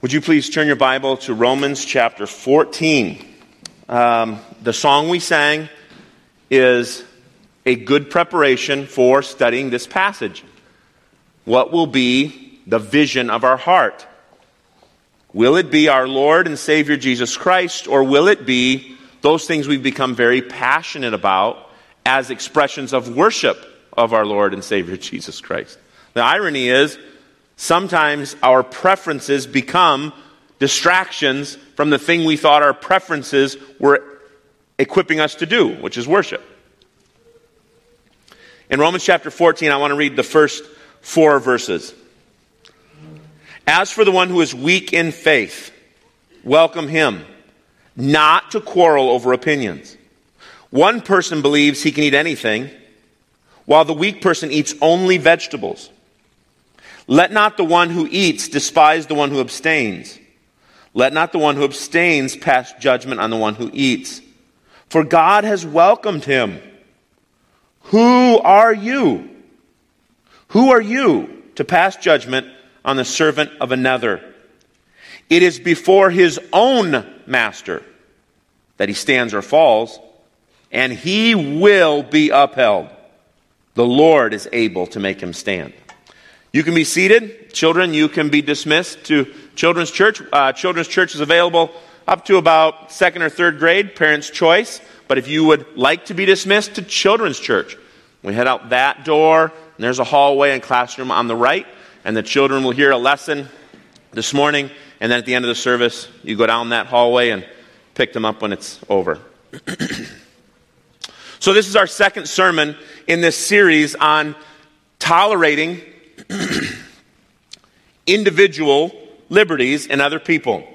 Would you please turn your Bible to Romans chapter 14? Um, the song we sang is a good preparation for studying this passage. What will be the vision of our heart? Will it be our Lord and Savior Jesus Christ, or will it be those things we've become very passionate about as expressions of worship of our Lord and Savior Jesus Christ? The irony is, sometimes our preferences become distractions from the thing we thought our preferences were equipping us to do, which is worship. In Romans chapter 14, I want to read the first four verses. As for the one who is weak in faith, welcome him, not to quarrel over opinions. One person believes he can eat anything, while the weak person eats only vegetables. Let not the one who eats despise the one who abstains. Let not the one who abstains pass judgment on the one who eats. For God has welcomed him. Who are you? Who are you to pass judgment on the servant of another? It is before his own master that he stands or falls, and he will be upheld. The Lord is able to make him stand. You can be seated. Children, you can be dismissed to children's church. Uh, children's church is available up to about second or third grade, parents' choice. But if you would like to be dismissed to children's church, we head out that door, and there's a hallway and classroom on the right, and the children will hear a lesson this morning, and then at the end of the service, you go down that hallway and pick them up when it's over. so, this is our second sermon in this series on tolerating individual liberties and other people.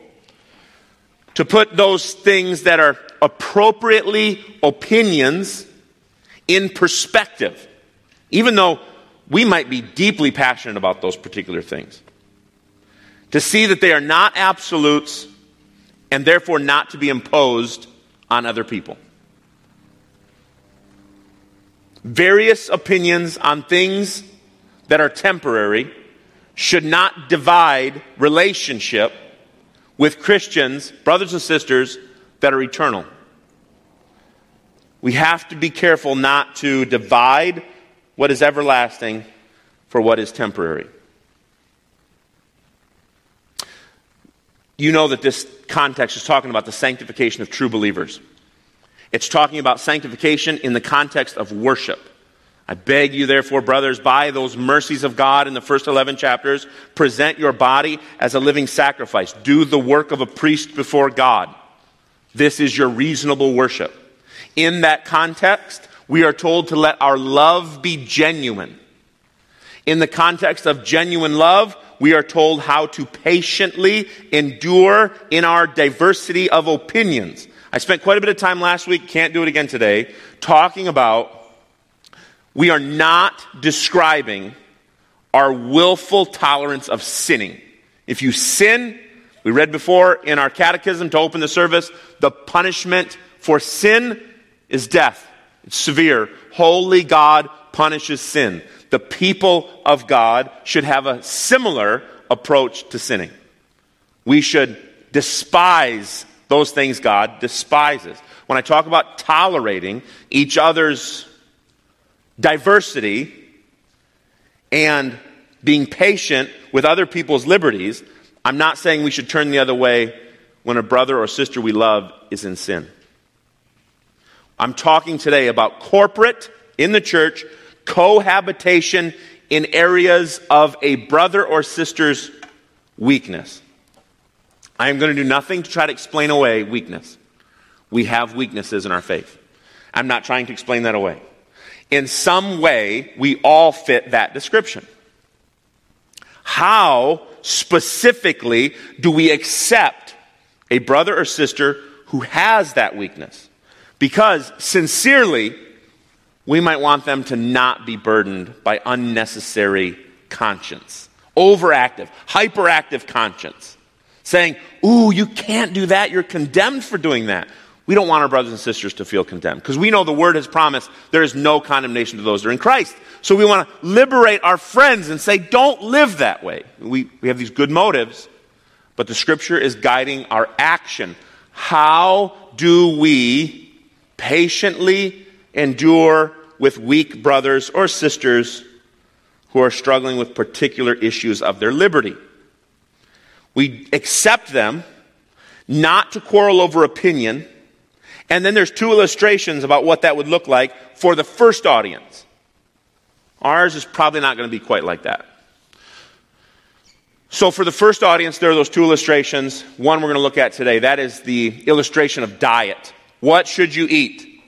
To put those things that are appropriately opinions in perspective, even though we might be deeply passionate about those particular things. To see that they are not absolutes and therefore not to be imposed on other people. Various opinions on things that are temporary should not divide relationship with Christians, brothers and sisters, that are eternal. We have to be careful not to divide what is everlasting for what is temporary. You know that this context is talking about the sanctification of true believers. It's talking about sanctification in the context of worship. I beg you, therefore, brothers, by those mercies of God in the first 11 chapters, present your body as a living sacrifice. Do the work of a priest before God. This is your reasonable worship. In that context, we are told to let our love be genuine. In the context of genuine love, we are told how to patiently endure in our diversity of opinions. I spent quite a bit of time last week, can't do it again today, talking about we are not describing our willful tolerance of sinning. If you sin, we read before in our catechism to open the service, the punishment for sin is death. It's severe. Holy God punishes sin. The people of God should have a similar approach to sinning. We should despise those things God despises. When I talk about tolerating each other's diversity and being patient with other people's liberties, I'm not saying we should turn the other way when a brother or sister we love is in sin. I'm talking today about corporate in the church cohabitation in areas of a brother or sister's weakness. I am going to do nothing to try to explain away weakness. We have weaknesses in our faith. I'm not trying to explain that away in some way, we all fit that description. How specifically do we accept a brother or sister who has that weakness? Because sincerely, we might want them to not be burdened by unnecessary conscience, overactive, hyperactive conscience, saying, Ooh, you can't do that. You're condemned for doing that. We don't want our brothers and sisters to feel condemned because we know the word has promised there is no condemnation to those that are in Christ. So we want to liberate our friends and say, don't live that way. We, we have these good motives, but the scripture is guiding our action. How do we patiently endure with weak brothers or sisters who are struggling with particular issues of their liberty? We accept them not to quarrel over opinion. And then there's two illustrations about what that would look like for the first audience. Ours is probably not going to be quite like that. So, for the first audience, there are those two illustrations. One we're going to look at today. That is the illustration of diet. What should you eat?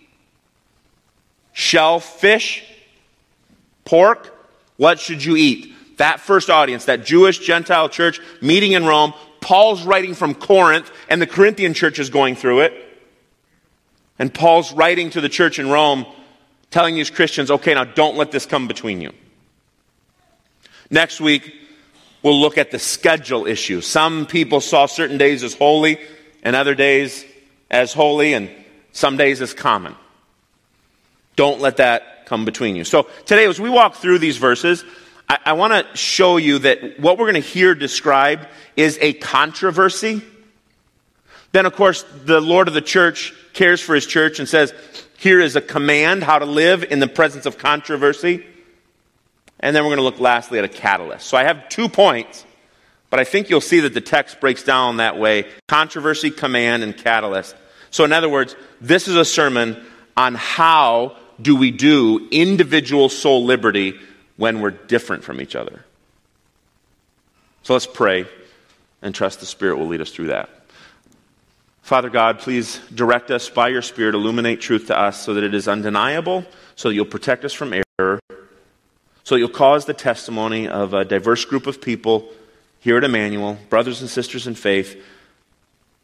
Shellfish? Pork? What should you eat? That first audience, that Jewish Gentile church meeting in Rome, Paul's writing from Corinth, and the Corinthian church is going through it. And Paul's writing to the church in Rome, telling these Christians, okay, now don't let this come between you. Next week, we'll look at the schedule issue. Some people saw certain days as holy and other days as holy and some days as common. Don't let that come between you. So today, as we walk through these verses, I, I want to show you that what we're going to hear described is a controversy. Then, of course, the Lord of the church cares for his church and says, here is a command how to live in the presence of controversy. And then we're going to look lastly at a catalyst. So I have two points, but I think you'll see that the text breaks down that way controversy, command, and catalyst. So, in other words, this is a sermon on how do we do individual soul liberty when we're different from each other. So let's pray and trust the Spirit will lead us through that. Father God, please direct us by your Spirit, illuminate truth to us so that it is undeniable, so that you'll protect us from error, so that you'll cause the testimony of a diverse group of people here at Emmanuel, brothers and sisters in faith,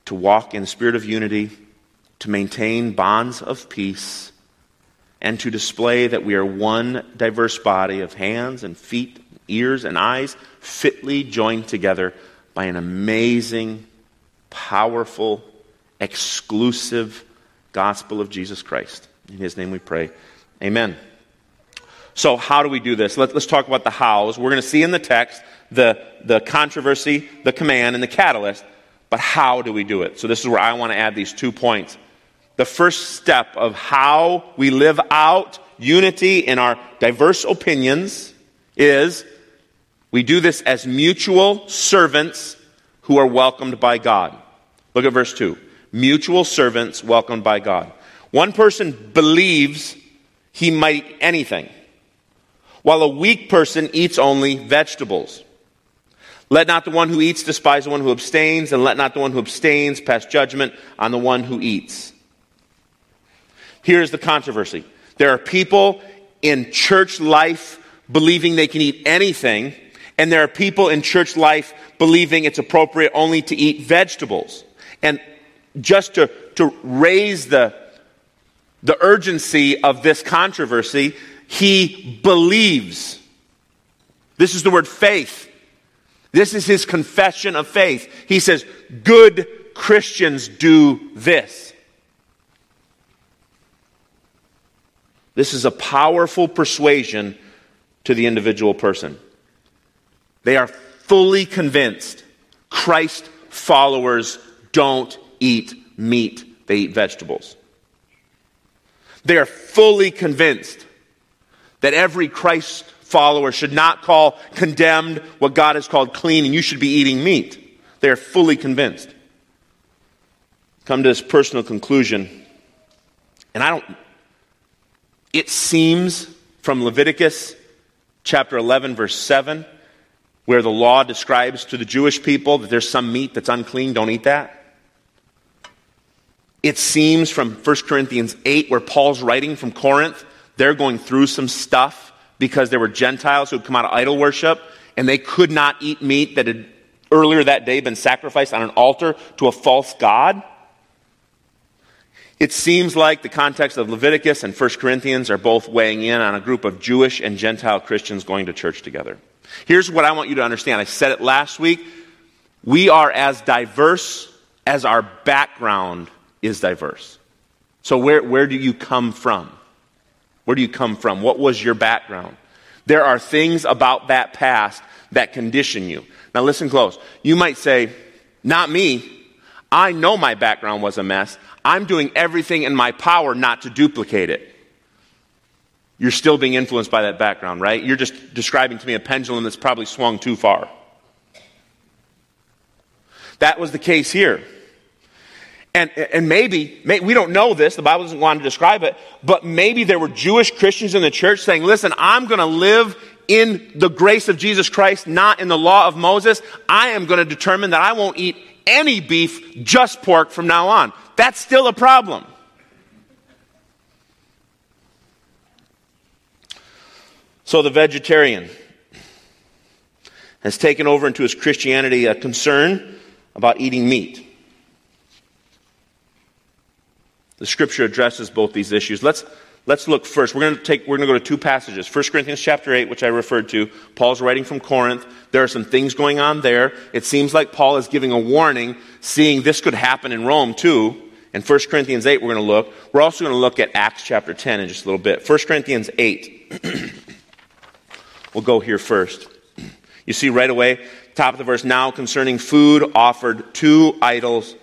to walk in the spirit of unity, to maintain bonds of peace, and to display that we are one diverse body of hands and feet, ears and eyes, fitly joined together by an amazing, powerful, exclusive gospel of Jesus Christ. In his name we pray. Amen. So, how do we do this? Let, us talk about the hows. We're going to see in the text the, the controversy, the command, and the catalyst. But how do we do it? So, this is where I want to add these two points. The first step of how we live out unity in our diverse opinions is we do this as mutual servants who are welcomed by God. Look at verse 2. Mutual servants welcomed by God. One person believes he might eat anything while a weak person eats only vegetables. Let not the one who eats despise the one who abstains, and let not the one who abstains pass judgment on the one who eats. Here's the controversy there are people in church life believing they can eat anything, and there are people in church life believing it's appropriate only to eat vegetables. And just to, to raise the, the urgency of this controversy, he believes. This is the word faith. This is his confession of faith. He says, Good Christians do this. This is a powerful persuasion to the individual person. They are fully convinced Christ followers don't eat meat, they eat vegetables. They are fully convinced that every Christ follower should not call condemned what God has called clean, and you should be eating meat. They are fully convinced. Come to this personal conclusion, and I don't. It seems from Leviticus chapter 11, verse 7, where the law describes to the Jewish people that there's some meat that's unclean, don't eat that. It seems from 1 Corinthians 8, where Paul's writing from Corinth, they're going through some stuff because there were Gentiles who had come out of idol worship and they could not eat meat that had earlier that day been sacrificed on an altar to a false god. It seems like the context of Leviticus and 1 Corinthians are both weighing in on a group of Jewish and Gentile Christians going to church together. Here's what I want you to understand. I said it last week. We are as diverse as our background is diverse. So, where, where do you come from? Where do you come from? What was your background? There are things about that past that condition you. Now, listen close. You might say, not me. I know my background was a mess. I'm doing everything in my power not to duplicate it. You're still being influenced by that background, right? You're just describing to me a pendulum that's probably swung too far. That was the case here. And, and maybe, may, we don't know this, the Bible doesn't want to describe it, but maybe there were Jewish Christians in the church saying, listen, I'm going to live in the grace of Jesus Christ, not in the law of Moses. I am going to determine that I won't eat any beef, just pork from now on. That's still a problem. So the vegetarian has taken over into his Christianity a concern about eating meat. The scripture addresses both these issues. Let's, let's look first. We're going to take, we're going to go to two passages. 1 Corinthians chapter 8, which I referred to. Paul's writing from Corinth. There are some things going on there. It seems like Paul is giving a warning, seeing this could happen in Rome too. In 1 Corinthians 8, we're going to look. We're also going to look at Acts chapter 10 in just a little bit. 1 Corinthians 8. we'll go here first. You see right away, top of the verse, now concerning food offered to idols,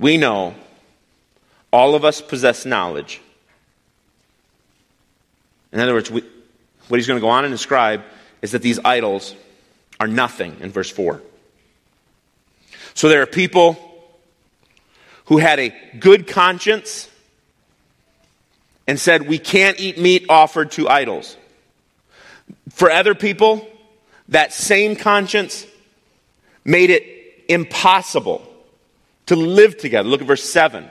we know all of us possess knowledge. In other words, we, what he's going to go on and describe is that these idols are nothing in verse 4. So there are people who had a good conscience and said, We can't eat meat offered to idols. For other people, that same conscience made it impossible to live together. Look at verse 7.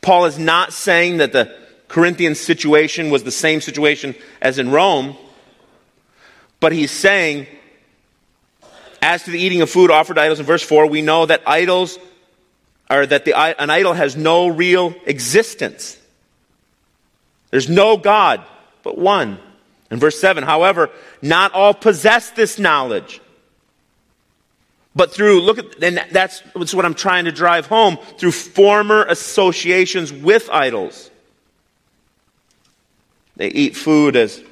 Paul is not saying that the Corinthian situation was the same situation as in Rome, but he's saying, as to the eating of food offered to idols in verse 4, we know that idols or that the, an idol has no real existence. There's no God but one. In verse 7, however, not all possess this knowledge. But through, look at, and that's, that's what I'm trying to drive home, through former associations with idols. They eat food as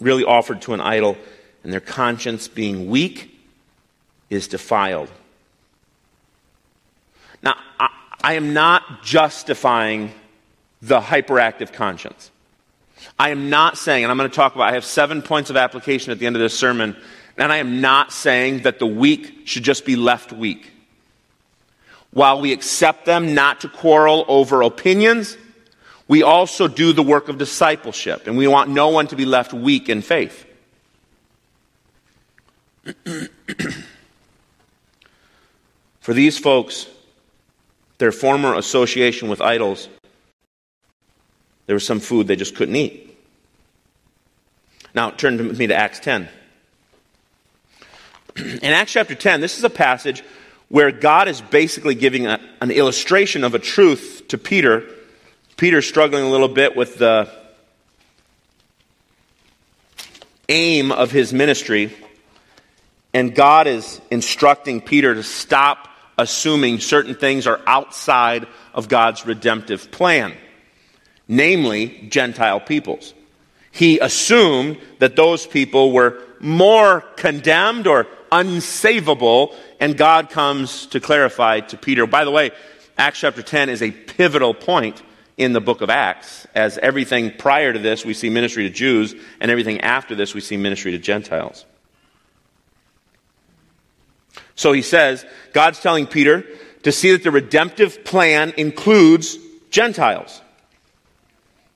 really offered to an idol, and their conscience, being weak, is defiled. Now, I, I am not justifying the hyperactive conscience. I am not saying, and I'm going to talk about, I have seven points of application at the end of this sermon, and I am not saying that the weak should just be left weak. While we accept them not to quarrel over opinions, we also do the work of discipleship, and we want no one to be left weak in faith. For these folks, their former association with idols there was some food they just couldn't eat. Now, turn with me to Acts 10. In Acts chapter 10, this is a passage where God is basically giving a, an illustration of a truth to Peter. Peter's struggling a little bit with the aim of his ministry, and God is instructing Peter to stop assuming certain things are outside of God's redemptive plan namely Gentile peoples. He assumed that those people were more condemned or unsavable, and God comes to clarify to Peter. By the way, Acts chapter 10 is a pivotal point in the book of Acts, as everything prior to this we see ministry to Jews, and everything after this we see ministry to Gentiles. So he says, God's telling Peter to see that the redemptive plan includes Gentiles.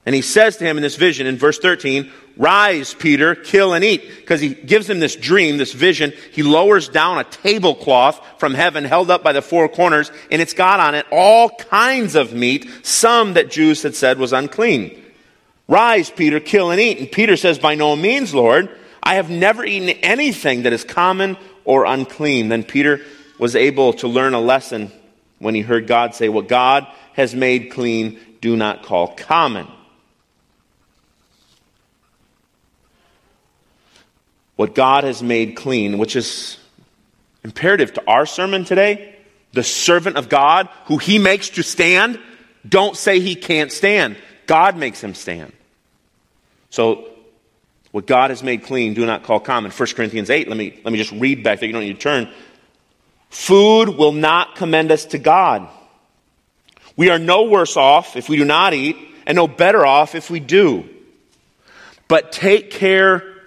And he says to him in this vision in verse 13, Rise, Peter, kill and eat. Because he gives him this dream, this vision. He lowers down a tablecloth from heaven held up by the four corners, and it's got on it all kinds of meat, some that Jews had said was unclean. Rise, Peter, kill and eat. And Peter says, By no means, Lord. I have never eaten anything that is common or unclean. Then Peter was able to learn a lesson when he heard God say, What God has made clean, do not call common. What God has made clean, which is imperative to our sermon today. The servant of God, who he makes to stand, don't say he can't stand. God makes him stand. So, What God has made clean, do not call common. 1 Corinthians 8, let me, let me just read back there. You don't need to turn. Food will not commend us to God. We are no worse off if we do not eat, and no better off if we do. But take care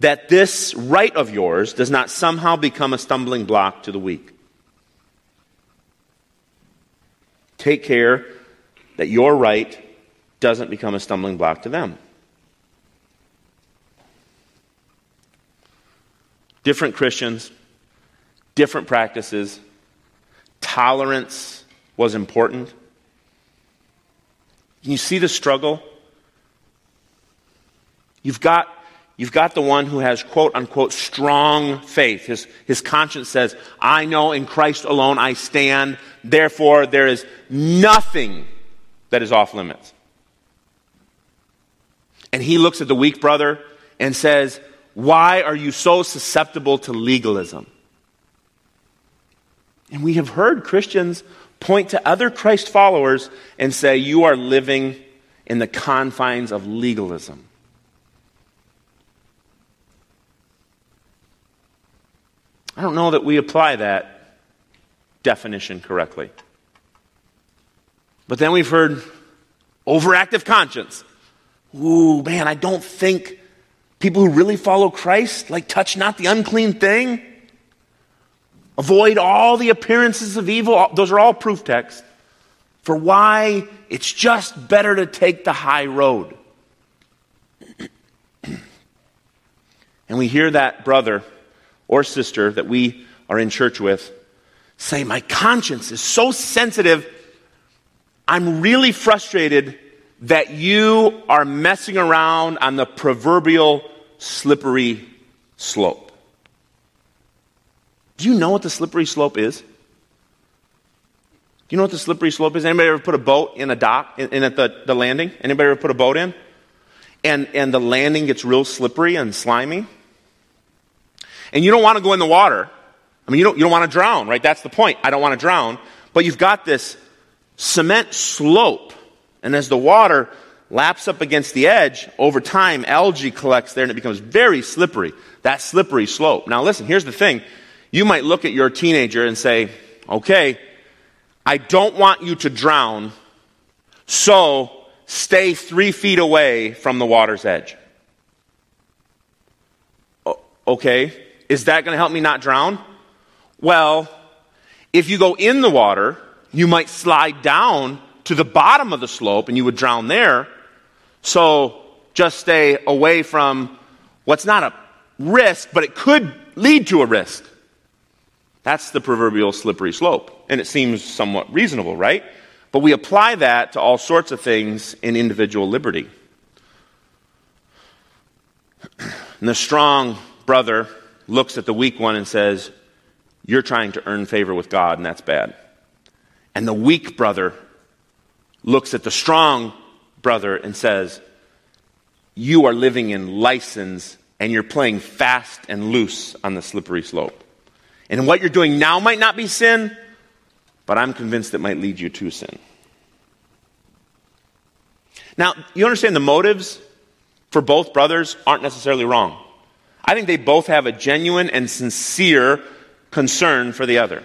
that this right of yours does not somehow become a stumbling block to the weak. Take care that your right doesn't become a stumbling block to them. Different Christians, different practices, tolerance was important. Can you see the struggle? You've got, you've got the one who has quote unquote strong faith. His, his conscience says, I know in Christ alone I stand, therefore there is nothing that is off limits. And he looks at the weak brother and says, Why are you so susceptible to legalism? And we have heard Christians point to other Christ followers and say, You are living in the confines of legalism. I don't know that we apply that definition correctly. But then we've heard overactive conscience. Ooh, man, I don't think people who really follow Christ, like, touch not the unclean thing. Avoid all the appearances of evil. Those are all proof texts for why it's just better to take the high road. and we hear that brother or sister that we are in church with say, My conscience is so sensitive, I'm really frustrated that you are messing around on the proverbial slippery slope. Do you know what the slippery slope is? Do you know what the slippery slope is? Anybody ever put a boat in a dock, in, in at the, the landing? Anybody ever put a boat in? And, and the landing gets real slippery and slimy? And you don't want to go in the water. I mean, you don't, you don't want to drown, right? That's the point. I don't want to drown. But you've got this cement slope. And as the water laps up against the edge, over time, algae collects there and it becomes very slippery. That slippery slope. Now, listen, here's the thing you might look at your teenager and say, okay, I don't want you to drown, so stay three feet away from the water's edge. Okay, is that going to help me not drown? Well, if you go in the water, you might slide down to the bottom of the slope and you would drown there. So just stay away from what's not a risk, but it could lead to a risk. That's the proverbial slippery slope. And it seems somewhat reasonable, right? But we apply that to all sorts of things in individual liberty. And the strong brother looks at the weak one and says, You're trying to earn favor with God, and that's bad. And the weak brother looks at the strong brother and says, You are living in license and you're playing fast and loose on the slippery slope. And what you're doing now might not be sin, but I'm convinced it might lead you to sin. Now, you understand the motives for both brothers aren't necessarily wrong. I think they both have a genuine and sincere concern for the other.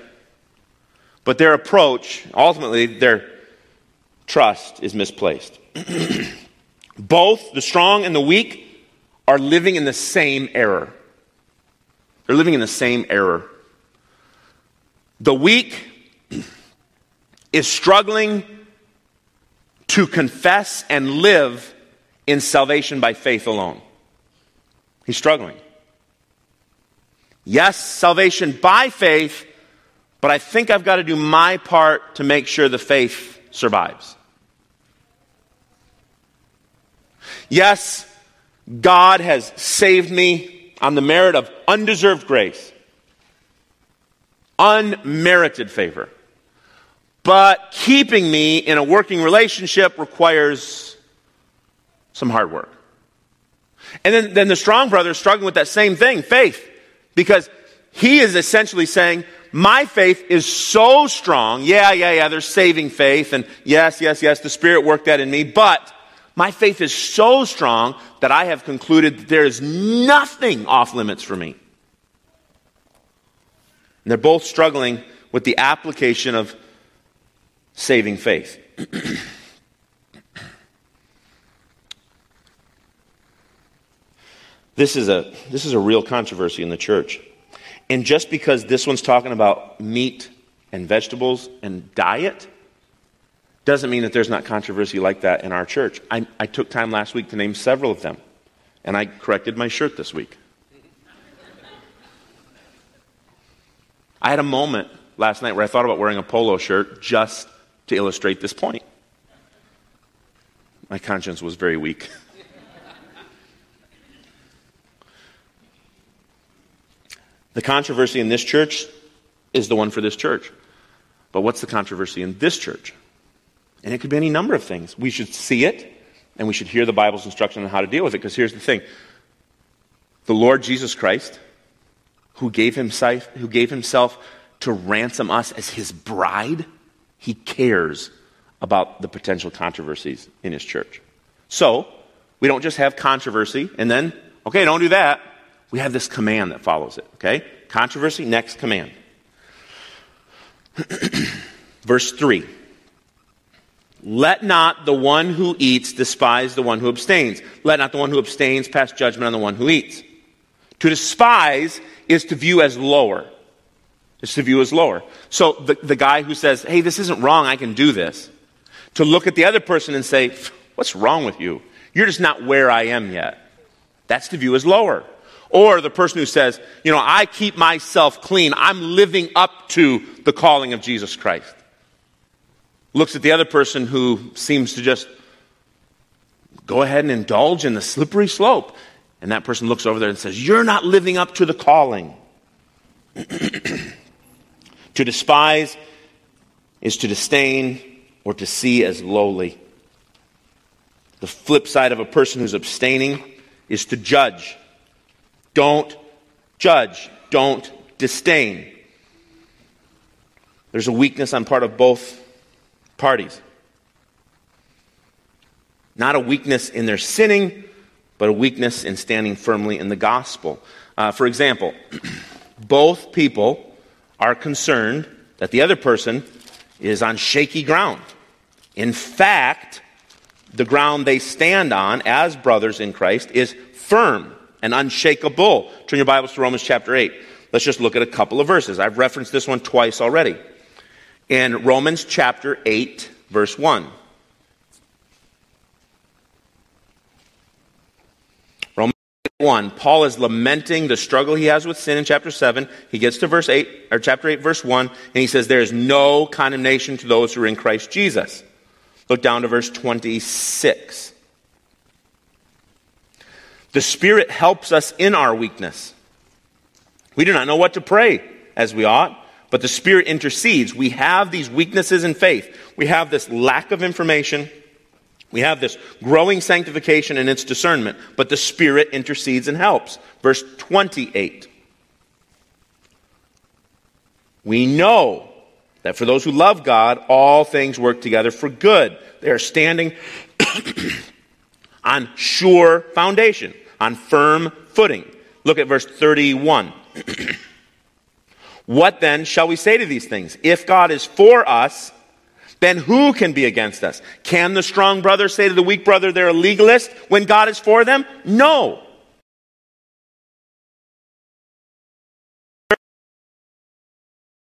But their approach, ultimately, their trust is misplaced. both the strong and the weak are living in the same error. They're living in the same error. The weak is struggling to confess and live in salvation by faith alone. He's struggling. Yes, salvation by faith, but I think I've got to do my part to make sure the faith survives. Yes, God has saved me on the merit of undeserved grace unmerited favor. But keeping me in a working relationship requires some hard work. And then, then the strong brother is struggling with that same thing, faith, because he is essentially saying, my faith is so strong. Yeah, yeah, yeah, there's saving faith. And yes, yes, yes, the Spirit worked that in me. But My faith is so strong that I have concluded that there is nothing off limits for me. And they're both struggling with the application of saving faith. this, is a, this is a real controversy in the church. And just because this one's talking about meat and vegetables and diet doesn't mean that there's not controversy like that in our church. I, I took time last week to name several of them, and I corrected my shirt this week. I had a moment last night where I thought about wearing a polo shirt just to illustrate this point. My conscience was very weak. the controversy in this church is the one for this church. But what's the controversy in this church? And it could be any number of things. We should see it, and we should hear the Bible's instruction on how to deal with it. Because here's the thing the Lord Jesus Christ, who gave himself, who gave himself to ransom us as his bride, he cares about the potential controversies in his church. So, we don't just have controversy and then, okay, don't do that. We have this command that follows it, okay? Controversy, next command. Verse 3 Let not the one who eats despise the one who abstains. Let not the one who abstains pass judgment on the one who eats. To despise is to view as lower. It's to view as lower. So the, the guy who says, hey, this isn't wrong, I can do this, to look at the other person and say, what's wrong with you? You're just not where I am yet. That's to view as lower. Or the person who says, you know, I keep myself clean. I'm living up to the calling of Jesus Christ. Looks at the other person who seems to just go ahead and indulge in the slippery slope. And that person looks over there and says, You're not living up to the calling. to despise is to disdain or to see as lowly. The flip side of a person who's abstaining is to judge. Don't judge. Don't disdain. There's a weakness on part of both parties. Not a weakness in their sinning, but a weakness in standing firmly in the gospel. Uh, for example, both people are concerned that the other person is on shaky ground. In fact, the ground they stand on as brothers in Christ is firm and unshakable. Turn your Bibles to Romans chapter 8. Let's just look at a couple of verses. I've referenced this one twice already. In Romans chapter 8, verse 1. Romans 1, Paul is lamenting the struggle he has with sin in chapter 7. He gets to verse 8, or chapter 8, verse 1, and he says, There is no condemnation to those who are in Christ Jesus. Look down to verse 26. The Spirit helps us in our weakness. We do not know what to pray as we ought, but the Spirit intercedes. We have these weaknesses in faith. We have this lack of information. We have this growing sanctification in its discernment, but the Spirit intercedes and helps. Verse 28. We know that for those who love God, all things work together for good. They are standing on sure foundation on firm footing. Look at verse 31. what then shall we say to these things? If God is for us, then who can be against us? Can the strong brother say to the weak brother they're a legalist when God is for them? No.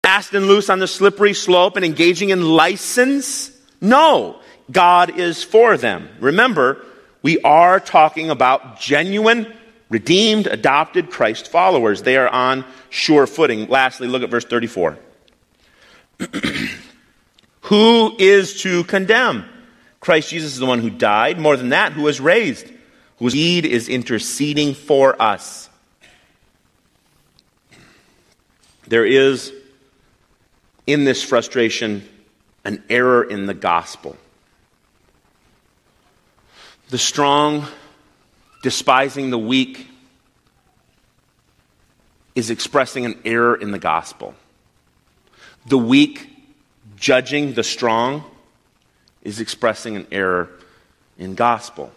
Fast and loose on the slippery slope and engaging in license? No. God is for them. Remember, we are talking about genuine, redeemed, adopted Christ followers. They are on sure footing. Lastly, look at verse 34. who is to condemn? Christ Jesus is the one who died. More than that, who was raised, whose deed is interceding for us. There is in this frustration an error in the gospel. The strong despising the weak is expressing an error in the gospel. The weak judging the strong is expressing an error in gospel.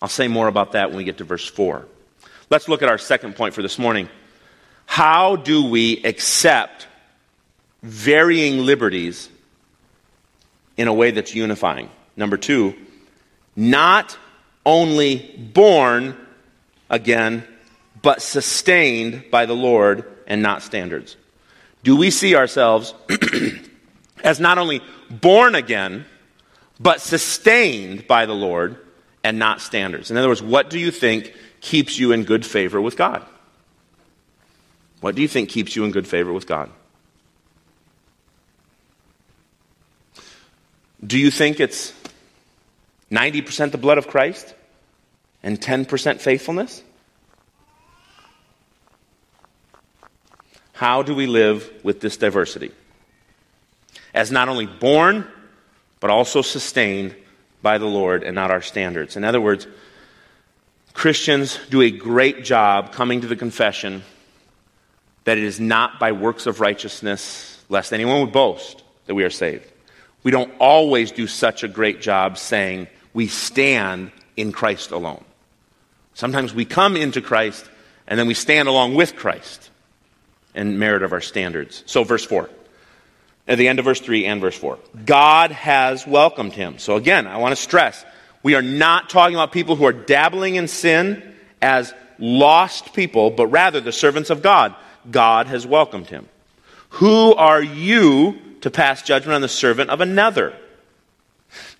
I'll say more about that when we get to verse 4. Let's look at our second point for this morning. How do we accept varying liberties in a way that's unifying? Number two, not only born again, but sustained by the Lord and not standards. Do we see ourselves as not only born again, but sustained by the Lord and not standards? In other words, what do you think keeps you in good favor with God? What do you think keeps you in good favor with God? Do you think it's 90% the blood of Christ and 10% faithfulness? How do we live with this diversity? As not only born, but also sustained by the Lord and not our standards. In other words, Christians do a great job coming to the confession that it is not by works of righteousness, lest anyone would boast, that we are saved. We don't always do such a great job saying we stand in Christ alone. Sometimes we come into Christ and then we stand along with Christ in merit of our standards. So, verse 4. At the end of verse 3 and verse 4. God has welcomed him. So, again, I want to stress we are not talking about people who are dabbling in sin as lost people, but rather the servants of God. God has welcomed him. Who are you to pass judgment on the servant of another?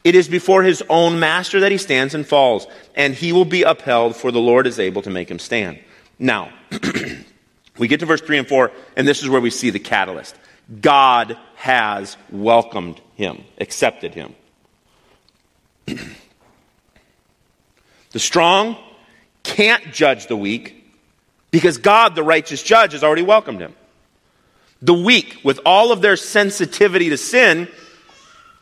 It is before his own master that he stands and falls, and he will be upheld, for the Lord is able to make him stand. Now, we get to verse 3 and 4, and this is where we see the catalyst. God has welcomed him, accepted him. the strong can't judge the weak because God, the righteous judge, has already welcomed him. The weak, with all of their sensitivity to sin,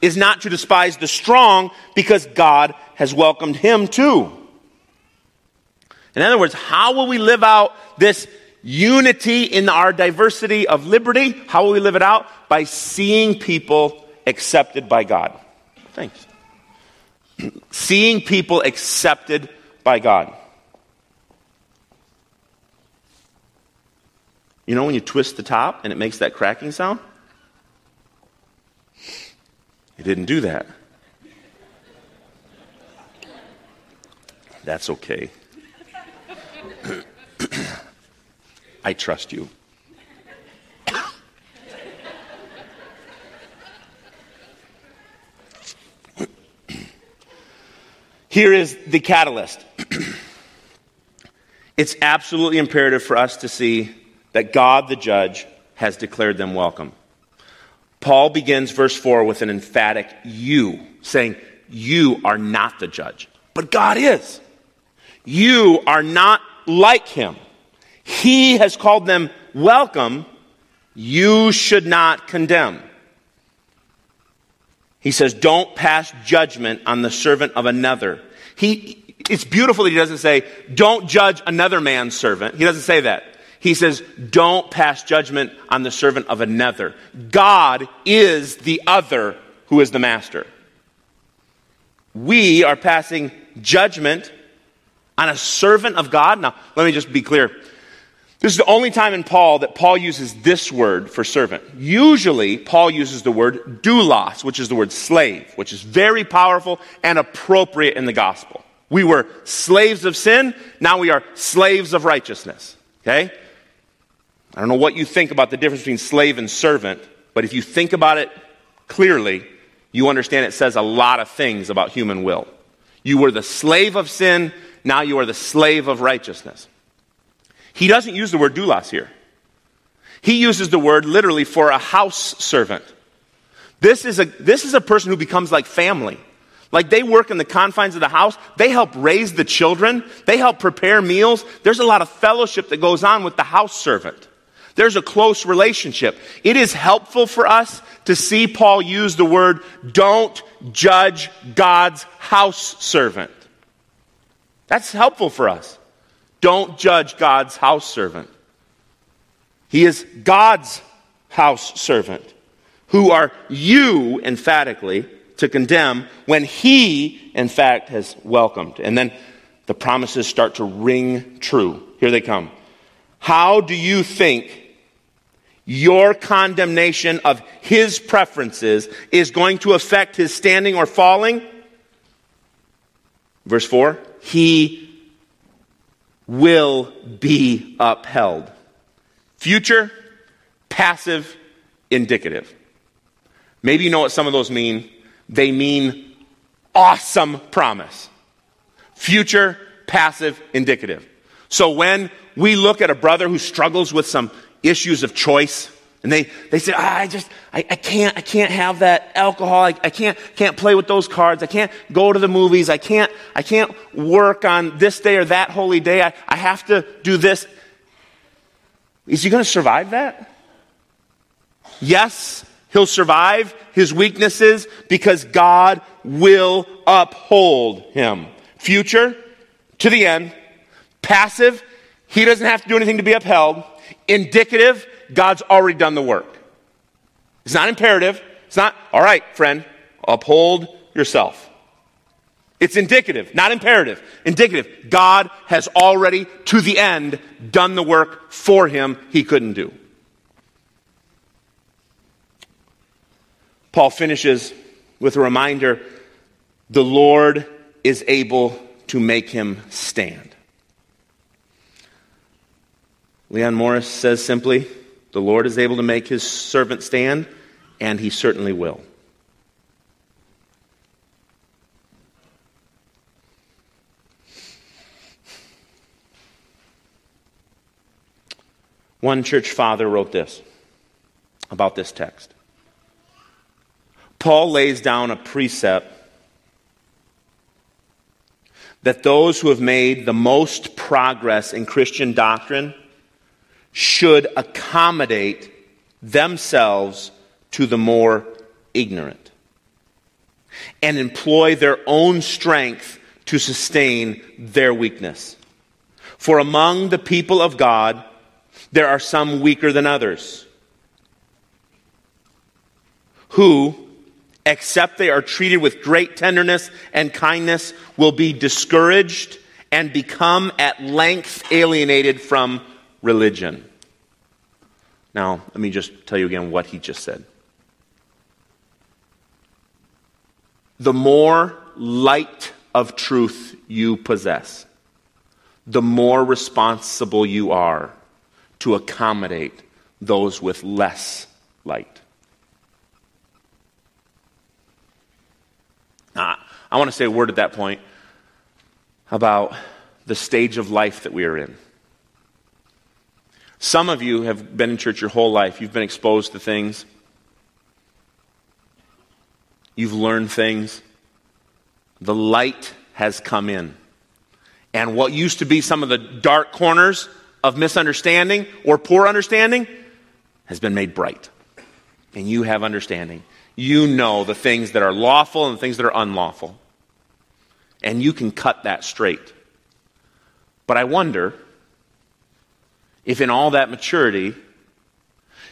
is not to despise the strong because God has welcomed him too. In other words, how will we live out this unity in our diversity of liberty? How will we live it out? By seeing people accepted by God. Thanks. seeing people accepted by God. You know when you twist the top and it makes that cracking sound? It didn't do that. That's okay. I trust you. Here is the catalyst. it's absolutely imperative for us to see that God, the judge, has declared them welcome. Paul begins verse 4 with an emphatic you, saying, You are not the judge, but God is. You are not like him. He has called them welcome. You should not condemn. He says, Don't pass judgment on the servant of another. He, it's beautiful that he doesn't say, Don't judge another man's servant. He doesn't say that. He says, Don't pass judgment on the servant of another. God is the other who is the master. We are passing judgment on a servant of God. Now, let me just be clear. This is the only time in Paul that Paul uses this word for servant. Usually, Paul uses the word doulos, which is the word slave, which is very powerful and appropriate in the gospel. We were slaves of sin, now we are slaves of righteousness. Okay? I don't know what you think about the difference between slave and servant, but if you think about it clearly, you understand it says a lot of things about human will. You were the slave of sin, now you are the slave of righteousness. He doesn't use the word doulos here. He uses the word literally for a house servant. This is a, this is a person who becomes like family. Like they work in the confines of the house. They help raise the children. They help prepare meals. There's a lot of fellowship that goes on with the house servant. There's a close relationship. It is helpful for us to see Paul use the word, don't judge God's house servant. That's helpful for us. Don't judge God's house servant. He is God's house servant. Who are you, emphatically, to condemn when he, in fact, has welcomed. And then the promises start to ring true. Here they come. How do you think your condemnation of his preferences is going to affect his standing or falling? Verse 4 He will be upheld. Future, passive, indicative. Maybe you know what some of those mean. They mean awesome promise. Future, passive, indicative. So when we look at a brother who struggles with some issues of choice, and they, they say, ah, I just, I, I can't, I can't have that alcohol. I, I can't, can't play with those cards. I can't go to the movies. I can't, I can't work on this day or that holy day. I, I have to do this. Is he going to survive that? Yes, he'll survive his weaknesses because God will uphold him. Future, to the end. Passive, he doesn't have to do anything to be upheld. Indicative, God's already done the work. It's not imperative. It's not, all right, friend, uphold yourself. It's indicative, not imperative. Indicative. God has already, to the end, done the work for him he couldn't do. Paul finishes with a reminder the Lord is able to make him stand. Leon Morris says simply, the Lord is able to make his servant stand, and he certainly will. One church father wrote this about this text. Paul lays down a precept that those who have made the most progress in Christian doctrine should accommodate themselves to the more ignorant and employ their own strength to sustain their weakness. For among the people of God, there are some weaker than others who, except they are treated with great tenderness and kindness, will be discouraged and become at length alienated from religion. Now, let me just tell you again what he just said. The more light of truth you possess, the more responsible you are to accommodate those with less light. Now, I want to say a word at that point about the stage of life that we are in. Some of you have been in church your whole life. You've been exposed to things. You've learned things. The light has come in. And what used to be some of the dark corners of misunderstanding or poor understanding has been made bright. And you have understanding. You know the things that are lawful and the things that are unlawful. And you can cut that straight. But I wonder if in all that maturity,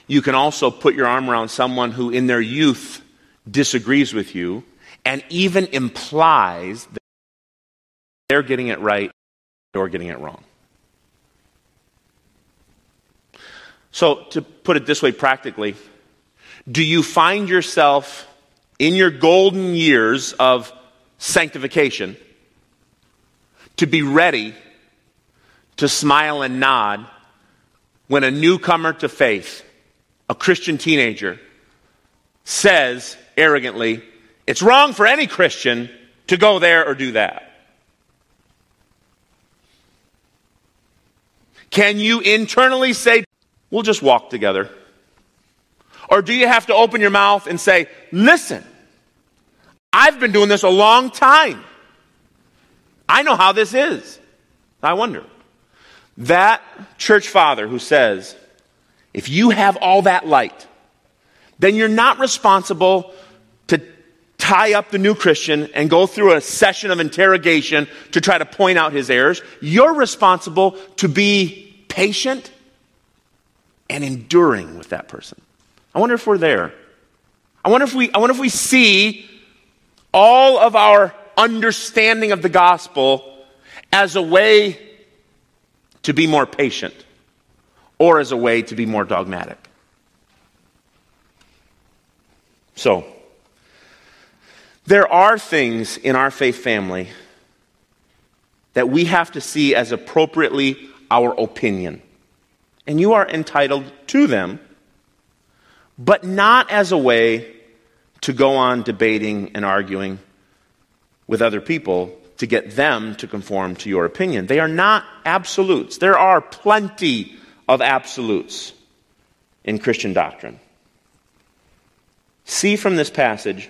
you can also put your arm around someone who in their youth disagrees with you and even implies that they're getting it right or getting it wrong. So, to put it this way practically, do you find yourself in your golden years of sanctification to be ready to smile and nod when a newcomer to faith, a Christian teenager, says arrogantly, it's wrong for any Christian to go there or do that. Can you internally say, we'll just walk together? Or do you have to open your mouth and say, listen, I've been doing this a long time. I know how this is. I wonder. That church father who says, if you have all that light, then you're not responsible to tie up the new Christian and go through a session of interrogation to try to point out his errors. You're responsible to be patient and enduring with that person. I wonder if we're there. I wonder if we, I wonder if we see all of our understanding of the gospel as a way to be more patient or as a way to be more dogmatic. So, there are things in our faith family that we have to see as appropriately our opinion. And you are entitled to them, but not as a way to go on debating and arguing with other people to get them to conform to your opinion. They are not absolutes. There are plenty of absolutes in Christian doctrine. See from this passage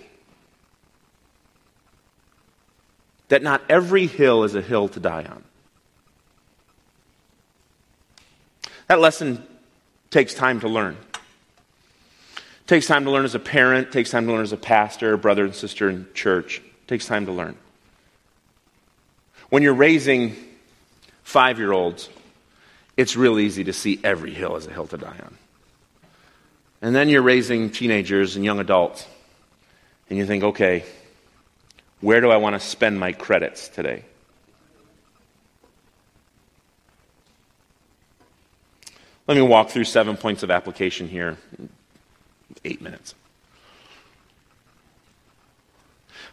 that not every hill is a hill to die on. That lesson takes time to learn. It takes time to learn as a parent, takes time to learn as a pastor, brother and sister in church. It takes time to learn. When you're raising five year olds, it's real easy to see every hill as a hill to die on. And then you're raising teenagers and young adults, and you think, okay, where do I want to spend my credits today? Let me walk through seven points of application here in eight minutes.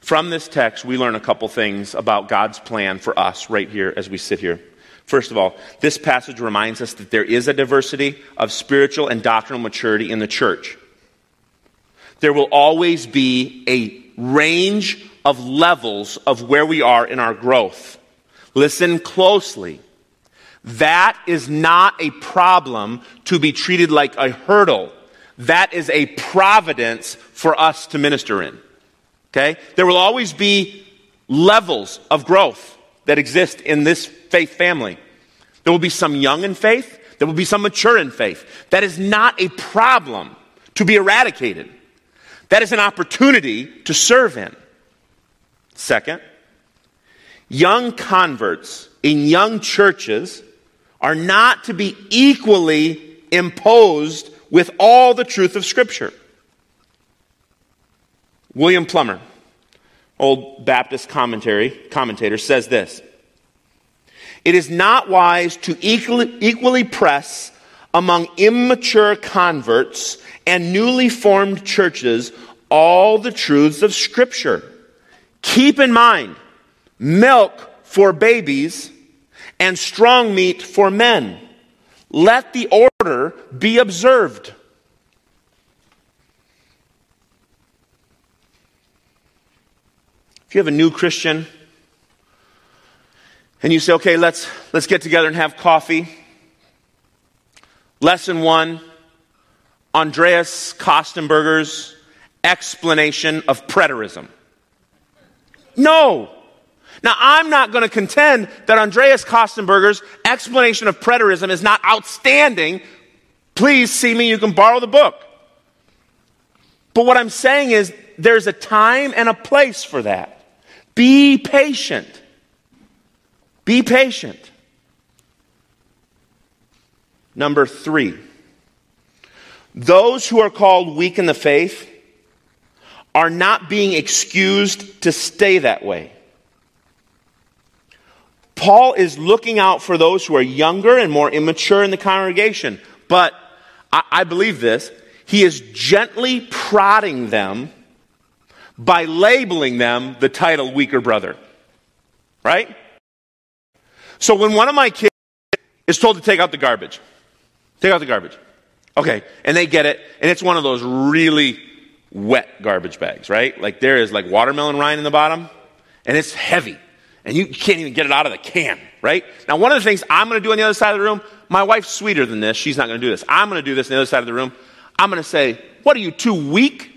From this text, we learn a couple things about God's plan for us right here as we sit here. First of all, this passage reminds us that there is a diversity of spiritual and doctrinal maturity in the church. There will always be a range of levels of where we are in our growth. Listen closely. That is not a problem to be treated like a hurdle. That is a providence for us to minister in. Okay? There will always be levels of growth that exist in this faith family. There will be some young in faith, there will be some mature in faith. That is not a problem to be eradicated. That is an opportunity to serve in. Second, young converts in young churches are not to be equally imposed with all the truth of Scripture. William Plumer, old Baptist commentary, commentator, says this It is not wise to equally, equally press among immature converts and newly formed churches all the truths of Scripture Keep in mind, milk for babies and strong meat for men. Let the order be observed. If you have a new Christian and you say, okay, let's, let's get together and have coffee. Lesson one Andreas Kostenberger's explanation of preterism. No. Now, I'm not going to contend that Andreas Kostenberger's explanation of preterism is not outstanding. Please see me, you can borrow the book. But what I'm saying is there's a time and a place for that. Be patient. Be patient. Number three, those who are called weak in the faith are not being excused to stay that way. Paul is looking out for those who are younger and more immature in the congregation. But I, I believe this. He is gently prodding them by labeling them the title weaker brother. Right? So when one of my kids is told to take out the garbage, take out the garbage. Okay, and they get it, and it's one of those really wet garbage bags, right? Like there is like watermelon rind in the bottom, and it's heavy, and you can't even get it out of the can, right? Now, one of the things I'm going to do on the other side of the room, my wife's sweeter than this. She's not going to do this. I'm going to do this on the other side of the room. I'm going to say, What are you, too weak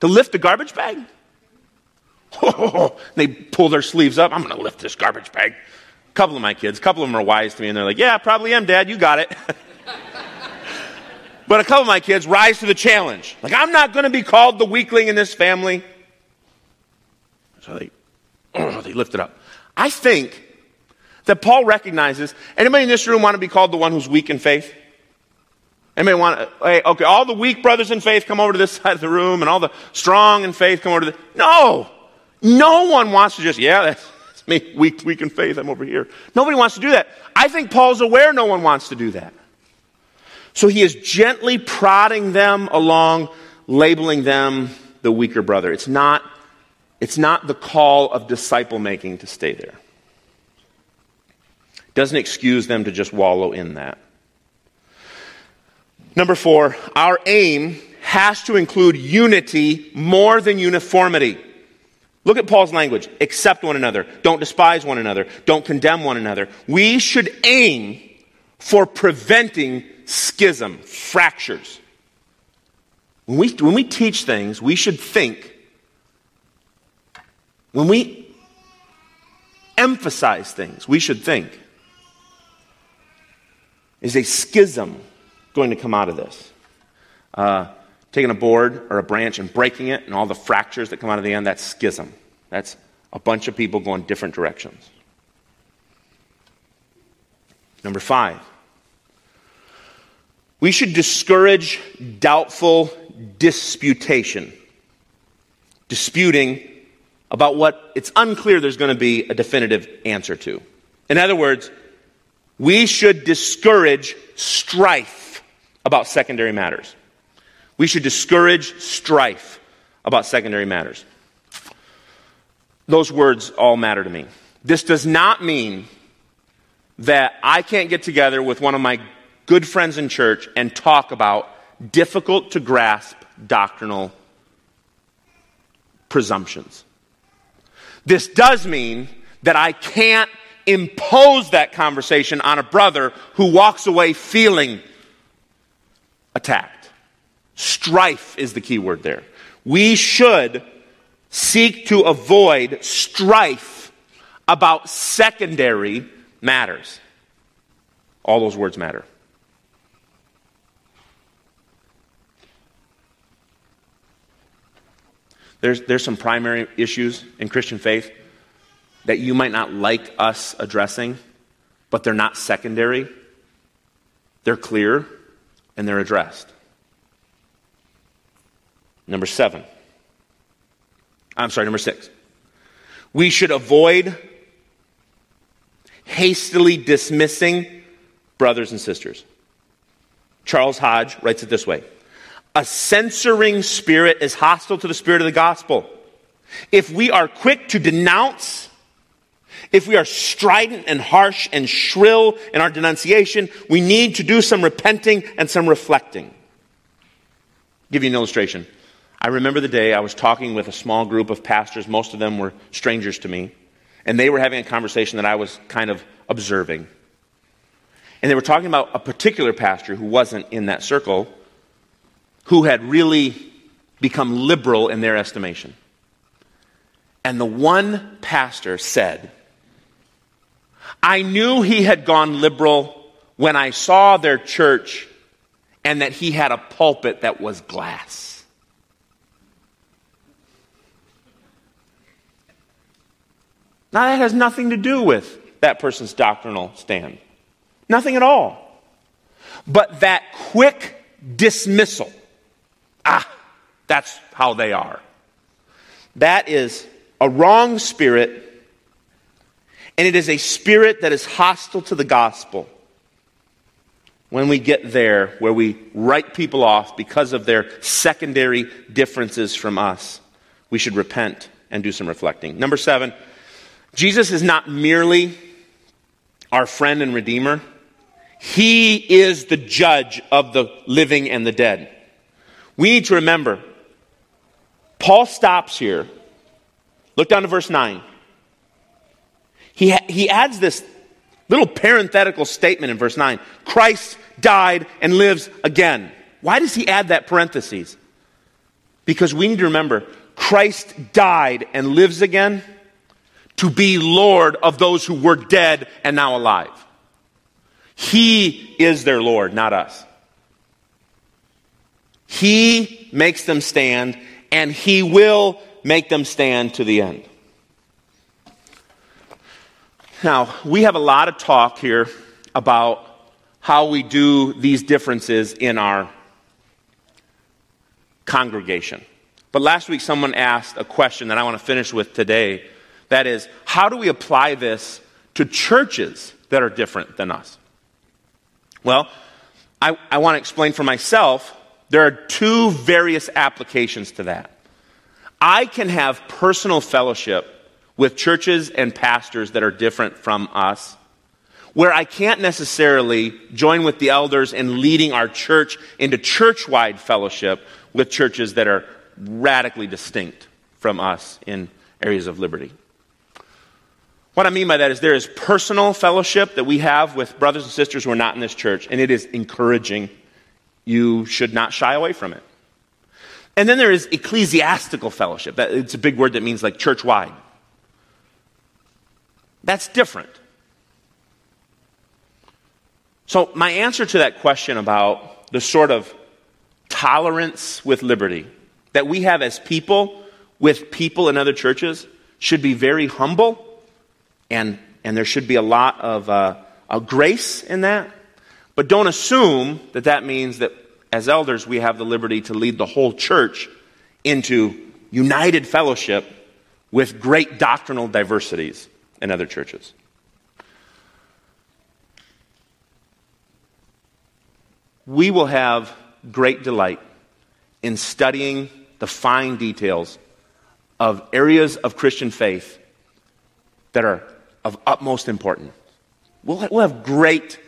to lift the garbage bag? they pull their sleeves up. I'm going to lift this garbage bag. A couple of my kids, a couple of them are wise to me, and they're like, Yeah, probably am, Dad. You got it. But a couple of my kids rise to the challenge. Like, I'm not going to be called the weakling in this family. So they, oh, they lift it up. I think that Paul recognizes anybody in this room want to be called the one who's weak in faith? Anybody want to, hey, okay, all the weak brothers in faith come over to this side of the room and all the strong in faith come over to the, no! No one wants to just, yeah, that's me, weak, weak in faith, I'm over here. Nobody wants to do that. I think Paul's aware no one wants to do that. So he is gently prodding them along, labeling them the weaker brother. It's not, it's not the call of disciple making to stay there. Doesn't excuse them to just wallow in that. Number four, our aim has to include unity more than uniformity. Look at Paul's language. Accept one another. Don't despise one another. Don't condemn one another. We should aim for preventing schism, fractures. When we, when we teach things, we should think, when we emphasize things, we should think, is a schism going to come out of this? Uh, taking a board or a branch and breaking it and all the fractures that come out of the end, that's schism. That's a bunch of people going different directions. Number five, we should discourage doubtful disputation, disputing about what it's unclear there's going to be a definitive answer to. In other words, we should discourage strife about secondary matters. We should discourage strife about secondary matters. Those words all matter to me. This does not mean that I can't get together with one of my good friends in church and talk about difficult to grasp doctrinal presumptions. This does mean that I can't impose that conversation on a brother who walks away feeling attacked. Strife is the key word there. We should seek to avoid strife about secondary matters. All those words matter. There's, there's some primary issues in Christian faith that you might not like us addressing, but they're not secondary. They're clear and they're addressed. Number seven. I'm sorry, number six. We should avoid hastily dismissing brothers and sisters. Charles Hodge writes it this way A censoring spirit is hostile to the spirit of the gospel. If we are quick to denounce, if we are strident and harsh and shrill in our denunciation, we need to do some repenting and some reflecting. I'll give you an illustration. I remember the day I was talking with a small group of pastors. Most of them were strangers to me. And they were having a conversation that I was kind of observing. And they were talking about a particular pastor who wasn't in that circle, who had really become liberal in their estimation. And the one pastor said, I knew he had gone liberal when I saw their church and that he had a pulpit that was glass. Now, that has nothing to do with that person's doctrinal stand. Nothing at all. But that quick dismissal, ah, that's how they are. That is a wrong spirit, and it is a spirit that is hostile to the gospel. When we get there, where we write people off because of their secondary differences from us, we should repent and do some reflecting. Number seven, Jesus is not merely our friend and redeemer, He is the judge of the living and the dead. We need to remember, Paul stops here. Look down to verse 9. He, ha- he adds this little parenthetical statement in verse 9 Christ died and lives again. Why does he add that parenthesis? Because we need to remember Christ died and lives again to be Lord of those who were dead and now alive. He is their Lord, not us. He makes them stand, and He will make them stand to the end. Now, we have a lot of talk here about how we do these differences in our congregation. But last week, someone asked a question that I want to finish with today. That is, how do we apply this to churches that are different than us? Well, I, I want to explain for myself. There are two various applications to that. I can have personal fellowship with churches and pastors that are different from us, where I can't necessarily join with the elders in leading our church into church wide fellowship with churches that are radically distinct from us in areas of liberty. What I mean by that is there is personal fellowship that we have with brothers and sisters who are not in this church, and it is encouraging. You should not shy away from it. And then there is ecclesiastical fellowship. It's a big word that means like church wide. That's different. So, my answer to that question about the sort of tolerance with liberty that we have as people with people in other churches should be very humble and, and there should be a lot of uh, a grace in that. But don't assume that that means that as elders we have the liberty to lead the whole church into united fellowship with great doctrinal diversities in other churches. We will have great delight in studying the fine details of areas of Christian faith that are of utmost importance. We'll, we'll have great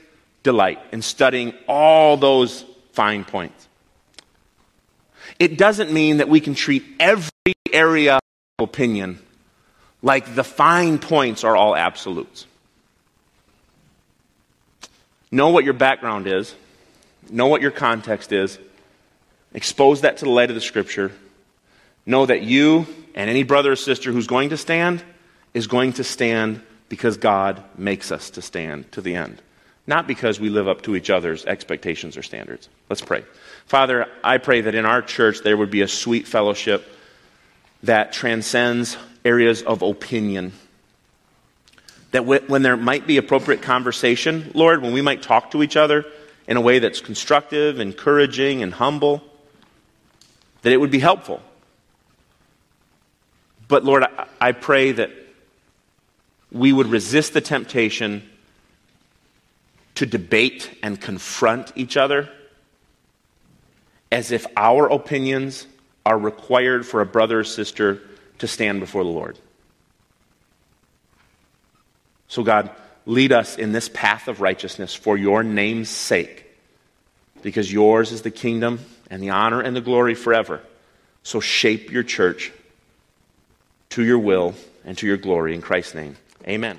delight in studying all those fine points. It doesn't mean that we can treat every area of opinion like the fine points are all absolutes. Know what your background is, know what your context is, expose that to the light of the Scripture. Know that you and any brother or sister who's going to stand is going to stand because God makes us to stand to the end, not because we live up to each other's expectations or standards. Let's pray. Father, I pray that in our church there would be a sweet fellowship that transcends areas of opinion. That when there might be appropriate conversation, Lord, when we might talk to each other in a way that's constructive, encouraging, and humble, that it would be helpful. But Lord, I pray that we would resist the temptation to debate and confront each other as if our opinions are required for a brother or sister to stand before the Lord. So, God, lead us in this path of righteousness for your name's sake, because yours is the kingdom and the honor and the glory forever. So, shape your church to your will and to your glory in Christ's name. Amen.